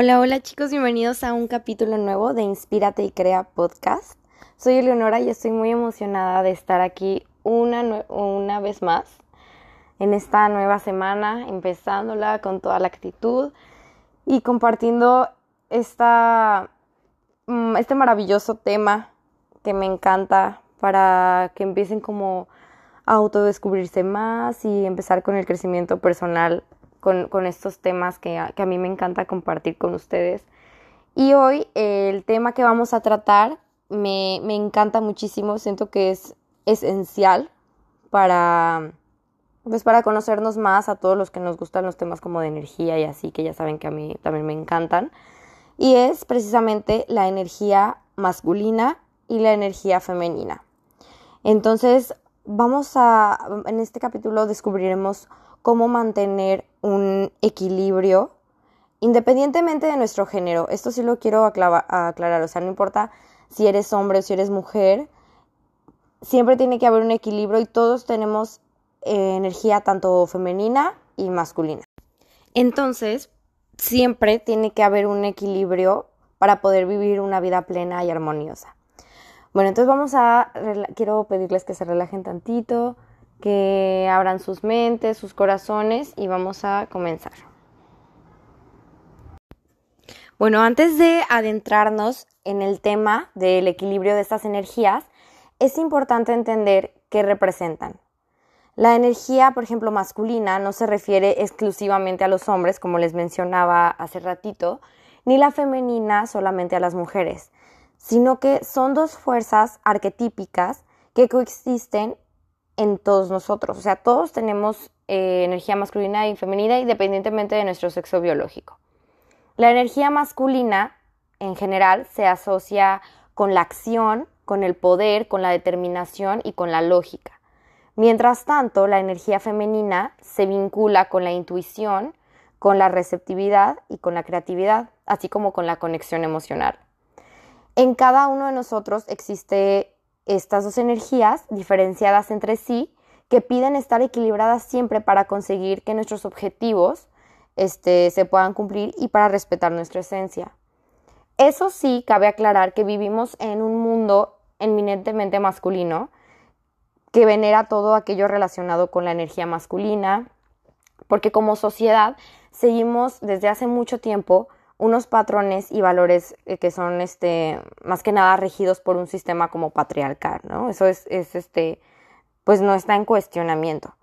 Hola, hola chicos, bienvenidos a un capítulo nuevo de Inspírate y Crea Podcast. Soy Eleonora y estoy muy emocionada de estar aquí una, una vez más en esta nueva semana, empezándola con toda la actitud y compartiendo esta, mm, este maravilloso tema que me encanta para que empiecen como a autodescubrirse más y empezar con el crecimiento personal con, estos temas que, a mí me encanta compartir con ustedes. Y hoy el tema que vamos a tratar me, encanta muchísimo, siento que es esencial para, pues para conocernos más a todos los que nos gustan los temas como de energía y así, que ya saben que a mí también me encantan. Y es precisamente la energía masculina y la energía femenina. Entonces, vamos a, en este capítulo descubriremos cómo mantener un equilibrio independientemente de nuestro género. Esto sí lo quiero aclarar, o sea, no importa si eres hombre o si eres mujer, siempre tiene que haber un equilibrio y todos tenemos eh, energía tanto femenina y masculina. Entonces, siempre tiene que haber un equilibrio para poder vivir una vida plena y armoniosa. Bueno, entonces vamos a, quiero pedirles que se relajen tantito, que abran sus mentes, sus corazones y vamos a comenzar. Bueno, antes de adentrarnos en el tema del equilibrio de estas energías, es importante entender qué representan. La energía, por ejemplo, masculina no se refiere exclusivamente a los hombres, como les mencionaba hace ratito, ni la femenina solamente a las mujeres, sino que son dos fuerzas arquetípicas que coexisten en todos nosotros. O sea, todos tenemos eh, energía masculina y femenina independientemente de nuestro sexo biológico. La energía masculina en general se asocia con la acción, con el poder, con la determinación y con la lógica. Mientras tanto, la energía femenina se vincula con la intuición, con la receptividad y con la creatividad, así como con la conexión emocional. En cada uno de nosotros existe estas dos energías diferenciadas entre sí que piden estar equilibradas siempre para conseguir que nuestros objetivos este, se puedan cumplir y para respetar nuestra esencia. Eso sí, cabe aclarar que vivimos en un mundo eminentemente masculino que venera todo aquello relacionado con la energía masculina, porque como sociedad seguimos desde hace mucho tiempo unos patrones y valores eh, que son este más que nada regidos por un sistema como patriarcal, ¿no? Eso es, es este pues no está en cuestionamiento.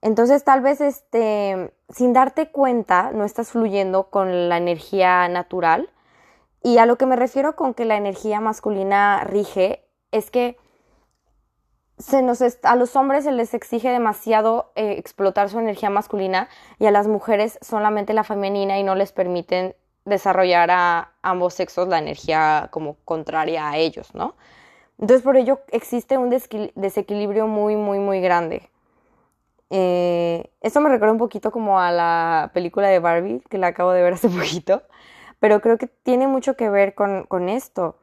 Entonces, tal vez este sin darte cuenta no estás fluyendo con la energía natural y a lo que me refiero con que la energía masculina rige es que se nos a los hombres se les exige demasiado eh, explotar su energía masculina y a las mujeres solamente la femenina y no les permiten desarrollar a ambos sexos la energía como contraria a ellos, ¿no? Entonces por ello existe un desequilibrio muy, muy, muy grande. Eh, esto me recuerda un poquito como a la película de Barbie, que la acabo de ver hace poquito, pero creo que tiene mucho que ver con, con esto.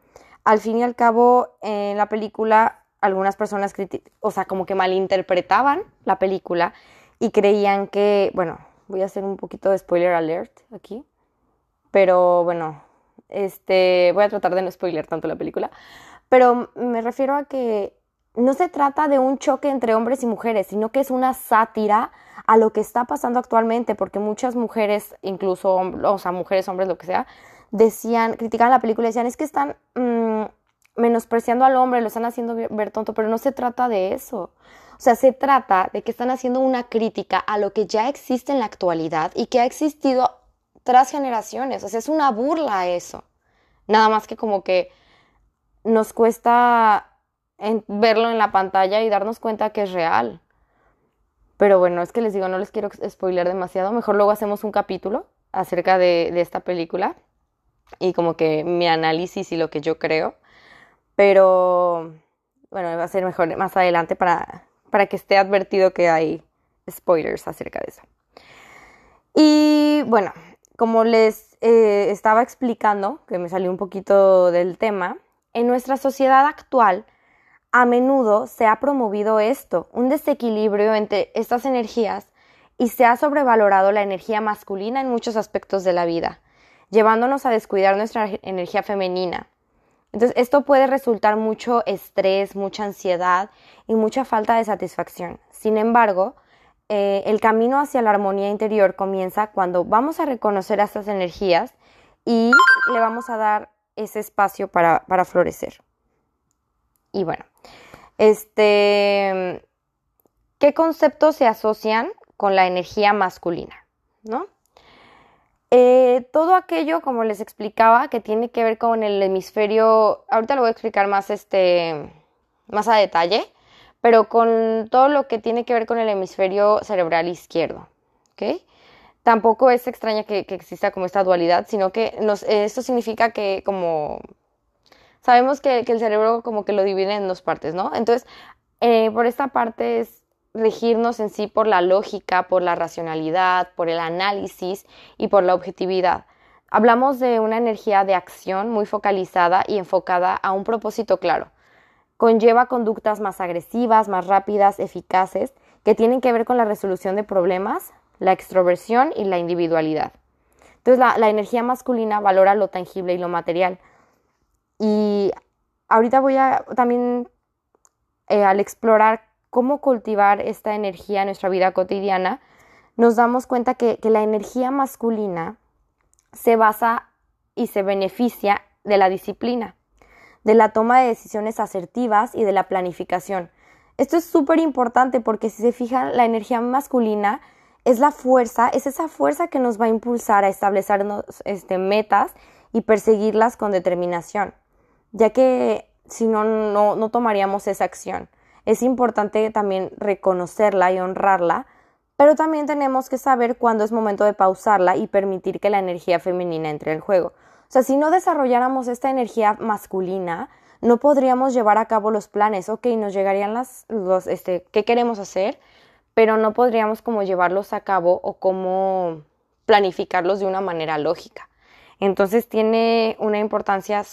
Al fin y al cabo, en la película, algunas personas, o sea, como que malinterpretaban la película y creían que, bueno, voy a hacer un poquito de spoiler alert aquí, pero bueno, este, voy a tratar de no spoiler tanto la película, pero me refiero a que no se trata de un choque entre hombres y mujeres, sino que es una sátira a lo que está pasando actualmente, porque muchas mujeres, incluso, o sea, mujeres, hombres, lo que sea, decían, criticaban la película y decían, es que están mm, menospreciando al hombre, lo están haciendo ver tonto, pero no se trata de eso. O sea, se trata de que están haciendo una crítica a lo que ya existe en la actualidad y que ha existido tras generaciones. O sea, es una burla eso. Nada más que como que nos cuesta verlo en la pantalla y darnos cuenta que es real. Pero bueno, es que les digo, no les quiero spoiler demasiado. Mejor luego hacemos un capítulo acerca de, de esta película y como que mi análisis y lo que yo creo. Pero bueno, va a ser mejor más adelante para, para que esté advertido que hay spoilers acerca de eso. Y bueno, como les eh, estaba explicando, que me salió un poquito del tema, en nuestra sociedad actual a menudo se ha promovido esto, un desequilibrio entre estas energías y se ha sobrevalorado la energía masculina en muchos aspectos de la vida, llevándonos a descuidar nuestra energía femenina. Entonces, esto puede resultar mucho estrés, mucha ansiedad y mucha falta de satisfacción. Sin embargo, eh, el camino hacia la armonía interior comienza cuando vamos a reconocer estas energías y le vamos a dar ese espacio para, para florecer. Y bueno, este, ¿qué conceptos se asocian con la energía masculina? ¿No? Eh, todo aquello, como les explicaba, que tiene que ver con el hemisferio, ahorita lo voy a explicar más, este, más a detalle, pero con todo lo que tiene que ver con el hemisferio cerebral izquierdo, ¿ok? Tampoco es extraña que, exista como esta dualidad, sino que nos, esto significa que como sabemos que, el cerebro como que lo divide en dos partes, ¿no? Entonces, eh, por esta parte es regirnos en sí por la lógica, por la racionalidad, por el análisis y por la objetividad. Hablamos de una energía de acción muy focalizada y enfocada a un propósito claro. Conlleva conductas más agresivas, más rápidas, eficaces, que tienen que ver con la resolución de problemas, la extroversión y la individualidad. Entonces la, energía masculina valora lo tangible y lo material. Y ahorita voy a también eh, al explorar cómo cultivar esta energía en nuestra vida cotidiana, nos damos cuenta que, la energía masculina se basa y se beneficia de la disciplina, de la toma de decisiones asertivas y de la planificación. Esto es súper importante porque si se fijan, la energía masculina es la fuerza, es esa fuerza que nos va a impulsar a establecernos este, metas y perseguirlas con determinación, ya que si no, no tomaríamos esa acción es importante también reconocerla y honrarla, pero también tenemos que saber cuándo es momento de pausarla y permitir que la energía femenina entre en juego. O sea, si no desarrolláramos esta energía masculina, no podríamos llevar a cabo los planes. Ok, nos llegarían las, los, este, qué queremos hacer, pero no podríamos como llevarlos a cabo o cómo planificarlos de una manera lógica. Entonces tiene una importancia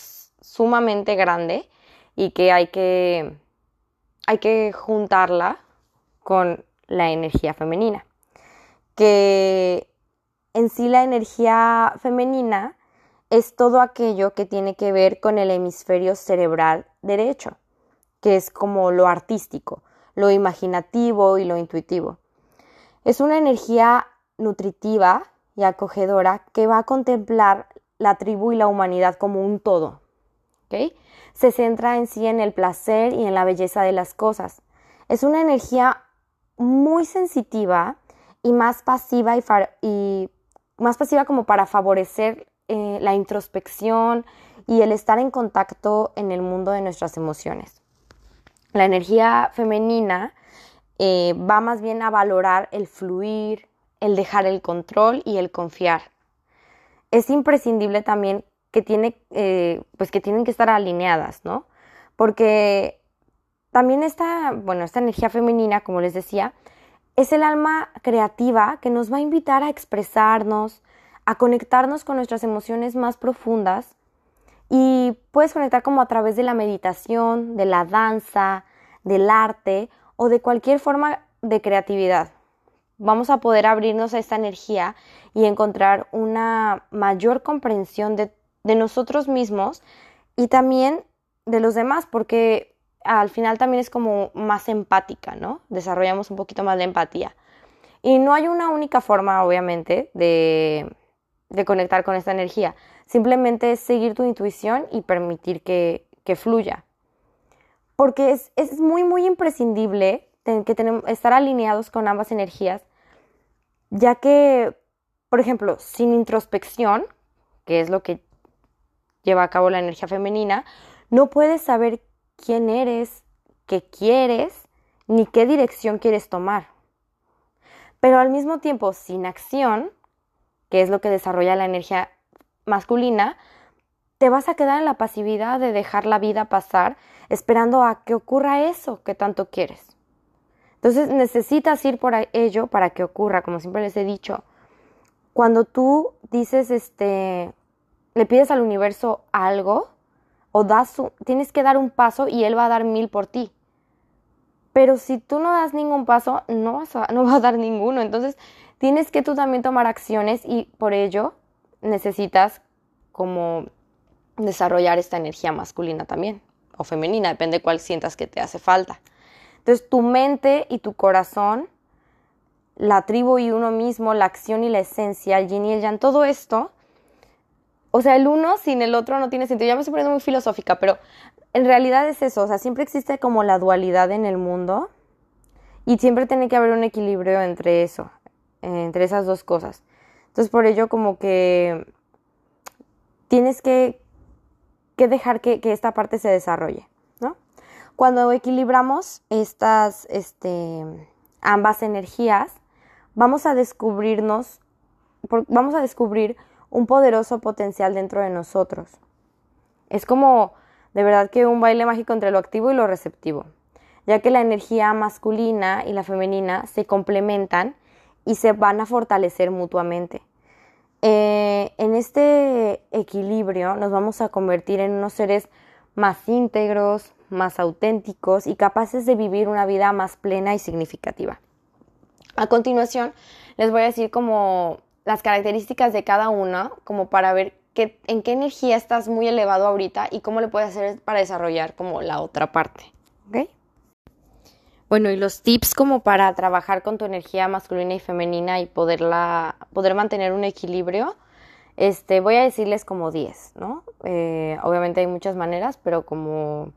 sumamente grande y que hay que hay que juntarla con la energía femenina. Que en sí la energía femenina es todo aquello que tiene que ver con el hemisferio cerebral derecho, que es como lo artístico, lo imaginativo y lo intuitivo. Es una energía nutritiva y acogedora que va a contemplar la tribu y la humanidad como un todo. ¿okay? se centra en sí en el placer y en la belleza de las cosas. Es una energía muy sensitiva y más pasiva y, más pasiva como para favorecer eh, la introspección y el estar en contacto en el mundo de nuestras emociones. La energía femenina eh, va más bien a valorar el fluir, el dejar el control y el confiar. Es imprescindible también que, tiene, eh, pues que tienen que estar alineadas, ¿no? Porque también esta, bueno, esta energía femenina, como les decía, es el alma creativa que nos va a invitar a expresarnos, a conectarnos con nuestras emociones más profundas y puedes conectar como a través de la meditación, de la danza, del arte o de cualquier forma de creatividad. Vamos a poder abrirnos a esta energía y encontrar una mayor comprensión de nosotros mismos y también de los demás, porque al final también es como más empática, ¿no? Desarrollamos un poquito más de empatía. Y no hay una única forma, obviamente, de, conectar con esta energía. Simplemente es seguir tu intuición y permitir que, fluya. Porque es, muy, muy imprescindible que estar alineados con ambas energías, ya que, por ejemplo, sin introspección, que es lo que lleva a cabo la energía femenina, no puedes saber quién eres, qué quieres, ni qué dirección quieres tomar. Pero al mismo tiempo, sin acción, que es lo que desarrolla la energía masculina, te vas a quedar en la pasividad de dejar la vida pasar esperando a que ocurra eso que tanto quieres. Entonces necesitas ir por ello para que ocurra, como siempre les he dicho. Cuando tú dices, este, le pides al universo algo o das tienes que dar un paso y él va a dar mil por ti. Pero si tú no das ningún paso, no, vas no va a dar ninguno. Entonces tienes que tú también tomar acciones y por ello necesitas como desarrollar esta energía masculina también, o femenina, depende de cuál sientas que te hace falta. Entonces tu mente y tu corazón, la tribu y uno mismo, la acción y la esencia, el yin y el yang, todo esto, o sea, el uno sin el otro no tiene sentido. Ya me estoy poniendo muy filosófica, pero en realidad es eso, o sea, siempre existe como la dualidad en el mundo y siempre tiene que haber un equilibrio entre eso, entre esas dos cosas. Entonces por ello como que tienes que, que dejar que, que, esta parte se desarrolle, ¿no? Cuando equilibramos estas, este, ambas energías, vamos a descubrirnos, vamos a descubrir un poderoso potencial dentro de nosotros. Es como de verdad que un baile mágico entre lo activo y lo receptivo, ya que la energía masculina y la femenina se complementan y se van a fortalecer mutuamente. Eh, en este equilibrio nos vamos a convertir en unos seres más íntegros, más auténticos y capaces de vivir una vida más plena y significativa. A continuación, les voy a decir como las características de cada una, como para ver en qué energía estás muy elevado ahorita y cómo le puedes hacer para desarrollar como la otra parte. ¿Ok? Bueno, y los tips como para trabajar con tu energía masculina y femenina y poderla, poder mantener un equilibrio, este, voy a decirles como 10, ¿no? Eh, obviamente hay muchas maneras, pero como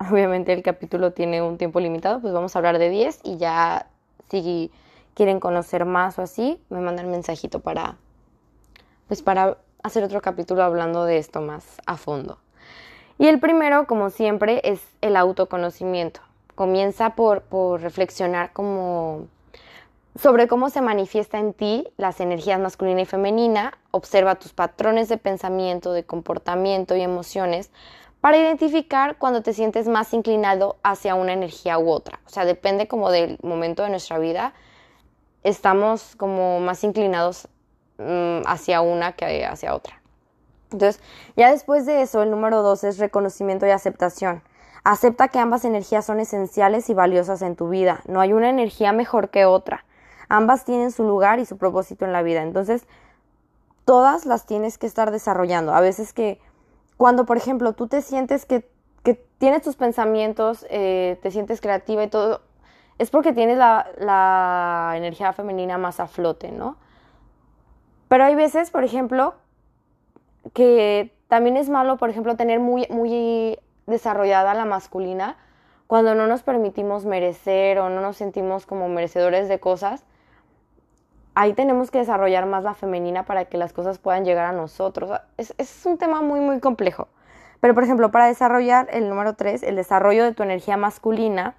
obviamente el capítulo tiene un tiempo limitado, pues vamos a hablar de 10 y ya si quieren conocer más o así, me mandan mensajito para, pues para hacer otro capítulo hablando de esto más a fondo. Y el primero, como siempre, es el autoconocimiento. Comienza por, por reflexionar como sobre cómo se manifiesta en ti las energías masculina y femenina, observa tus patrones de pensamiento, de comportamiento y emociones para identificar cuando te sientes más inclinado hacia una energía u otra. O sea, depende como del momento de nuestra vida, estamos como más inclinados mm, hacia una que hacia otra. Entonces, ya después de eso, el número dos es reconocimiento y aceptación. Acepta que ambas energías son esenciales y valiosas en tu vida. No hay una energía mejor que otra. Ambas tienen su lugar y su propósito en la vida. Entonces, todas las tienes que estar desarrollando. A veces que cuando, por ejemplo, tú te sientes que, que tienes tus pensamientos, eh, te sientes creativa y todo, es porque tienes la, energía femenina más a flote, ¿no? Pero hay veces, por ejemplo, que también es malo, por ejemplo, tener muy, muy desarrollada la masculina cuando no nos permitimos merecer o no nos sentimos como merecedores de cosas. Ahí tenemos que desarrollar más la femenina para que las cosas puedan llegar a nosotros. Es, es un tema muy, muy complejo. Pero, por ejemplo, para desarrollar el número 3, el desarrollo de tu energía masculina,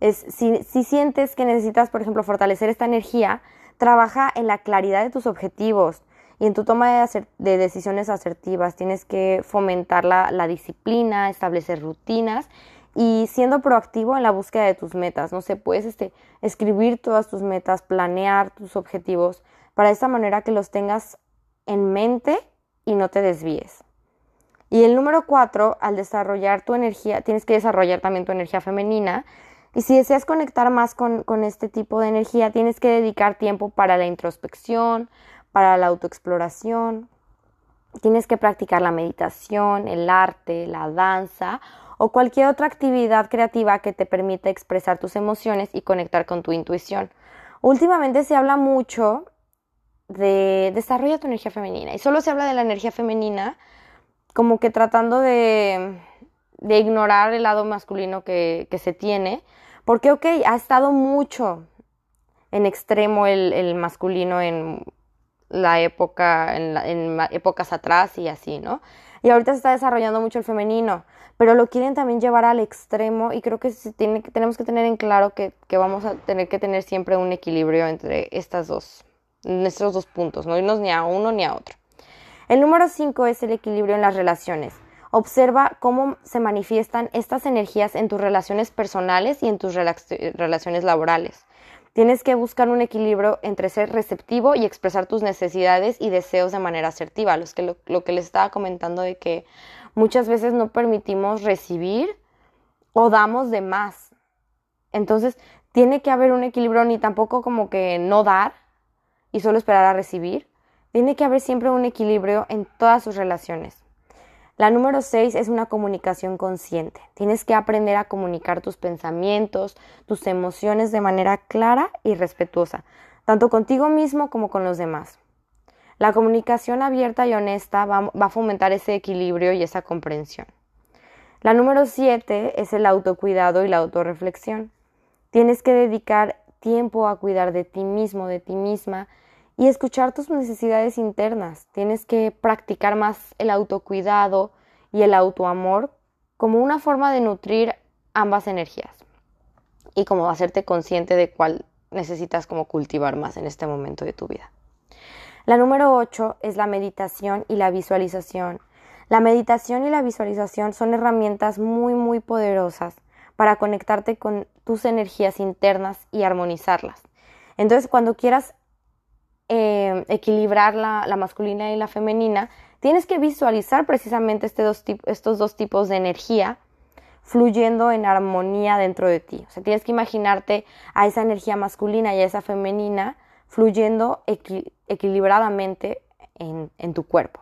es si, sientes que necesitas, por ejemplo, fortalecer esta energía, trabaja en la claridad de tus objetivos y en tu toma de, decisiones asertivas. Tienes que fomentar la, disciplina, establecer rutinas y siendo proactivo en la búsqueda de tus metas. No sé, puedes este, escribir todas tus metas, planear tus objetivos para de esta manera que los tengas en mente y no te desvíes. Y el número cuatro, al desarrollar tu energía, tienes que desarrollar también tu energía femenina y si deseas conectar más con, este tipo de energía, tienes que dedicar tiempo para la introspección, para la autoexploración. Tienes que practicar la meditación, el arte, la danza o cualquier otra actividad creativa que te permita expresar tus emociones y conectar con tu intuición. Últimamente se habla mucho de desarrolla tu energía femenina y solo se habla de la energía femenina como que tratando de, de ignorar el lado masculino que, que se tiene porque, ok, ha estado mucho en extremo el, masculino en la época, en, épocas atrás y así, ¿no? Y ahorita se está desarrollando mucho el femenino, pero lo quieren también llevar al extremo y creo que, tenemos que tener en claro que, vamos a tener que tener siempre un equilibrio entre estas dos, nuestros dos puntos, no irnos ni a uno ni a otro. El número cinco es el equilibrio en las relaciones. Observa cómo se manifiestan estas energías en tus relaciones personales y en tus relaciones laborales. Tienes que buscar un equilibrio entre ser receptivo y expresar tus necesidades y deseos de manera asertiva. Los que, lo, que les estaba comentando de que muchas veces no permitimos recibir o damos de más. Entonces, tiene que haber un equilibrio ni tampoco como que no dar y solo esperar a recibir, Tiene que haber siempre un equilibrio en todas sus relaciones. La número 6 es una comunicación consciente. Tienes que aprender a comunicar tus pensamientos, tus emociones de manera clara y respetuosa, tanto contigo mismo como con los demás. La comunicación abierta y honesta va, a fomentar ese equilibrio y esa comprensión. La número 7 es el autocuidado y la autorreflexión. Tienes que dedicar tiempo a cuidar de ti mismo, de ti misma y escuchar tus necesidades internas. Tienes que practicar más el autocuidado y el autoamor como una forma de nutrir ambas energías y como hacerte consciente de cuál necesitas como cultivar más en este momento de tu vida. La número 8 es la meditación y la visualización. La meditación y la visualización son herramientas muy muy poderosas para conectarte con tus energías internas y armonizarlas. Entonces, cuando quieras eh, equilibrar la, masculina y la femenina, tienes que visualizar precisamente este estos dos tipos de energía fluyendo en armonía dentro de ti. O sea, tienes que imaginarte a esa energía masculina y a esa femenina fluyendo equilibradamente en, en tu cuerpo.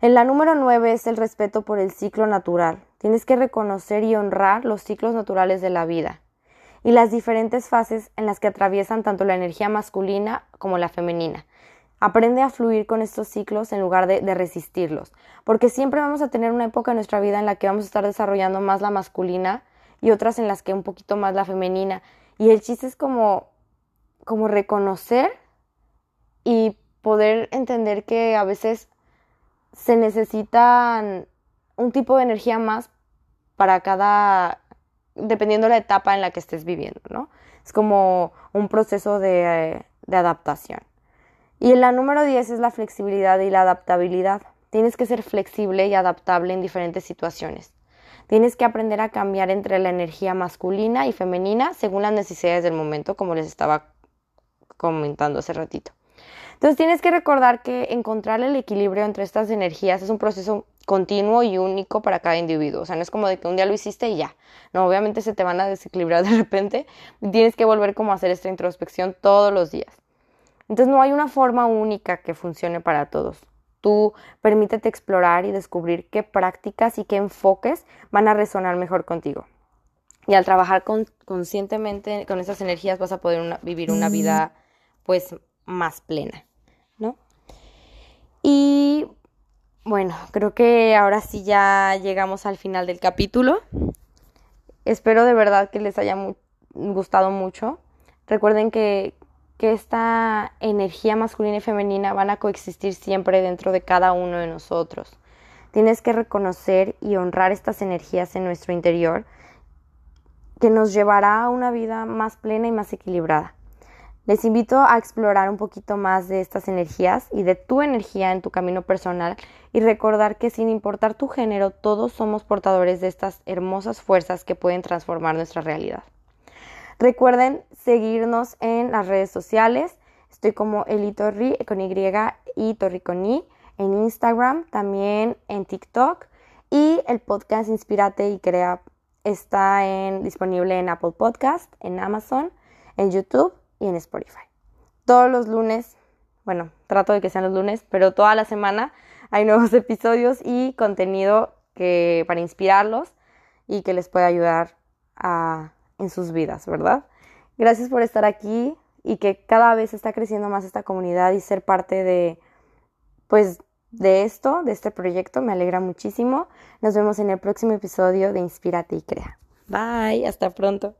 En la número 9 es el respeto por el ciclo natural. Tienes que reconocer y honrar los ciclos naturales de la vida y las diferentes fases en las que atraviesan tanto la energía masculina como la femenina. Aprende a fluir con estos ciclos en lugar de, resistirlos, porque siempre vamos a tener una época en nuestra vida en la que vamos a estar desarrollando más la masculina y otras en las que un poquito más la femenina. Y el chiste es como, como reconocer y poder entender que a veces se necesitan un tipo de energía más para cada, dependiendo de la etapa en la que estés viviendo, ¿no? Es como un proceso de, de adaptación. Y la número 10 es la flexibilidad y la adaptabilidad. Tienes que ser flexible y adaptable en diferentes situaciones. Tienes que aprender a cambiar entre la energía masculina y femenina según las necesidades del momento, como les estaba comentando hace ratito. Entonces tienes que recordar que encontrar el equilibrio entre estas energías es un proceso continuo y único para cada individuo. O sea, no es como de que un día lo hiciste y ya. No, obviamente se te van a desequilibrar de repente. Tienes que volver como a hacer esta introspección todos los días. Entonces no hay una forma única que funcione para todos. Tú permítete explorar y descubrir qué prácticas y qué enfoques van a resonar mejor contigo. Y al trabajar conscientemente con esas energías vas a poder vivir una vida pues más plena. Y bueno, creo que ahora sí ya llegamos al final del capítulo. Espero de verdad que les haya gustado mucho. Recuerden que, que esta energía masculina y femenina van a coexistir siempre dentro de cada uno de nosotros. Tienes que reconocer y honrar estas energías en nuestro interior que nos llevará a una vida más plena y más equilibrada. Les invito a explorar un poquito más de estas energías y de tu energía en tu camino personal y recordar que sin importar tu género, todos somos portadores de estas hermosas fuerzas que pueden transformar nuestra realidad. Recuerden seguirnos en las redes sociales. Estoy como Elitorri con Y y Torri con I en Instagram, también en TikTok y el podcast Inspírate y Crea está disponible en Apple Podcast, en Amazon, en YouTube y en Spotify. Todos los lunes, bueno, trato de que sean los lunes, pero toda la semana hay nuevos episodios y contenido que, para inspirarlos y que les pueda ayudar a, en sus vidas, ¿verdad? Gracias por estar aquí y que cada vez está creciendo más esta comunidad y ser parte de, pues, de esto, de este proyecto. Me alegra muchísimo. Nos vemos en el próximo episodio de Inspírate y Crea. Bye, hasta pronto.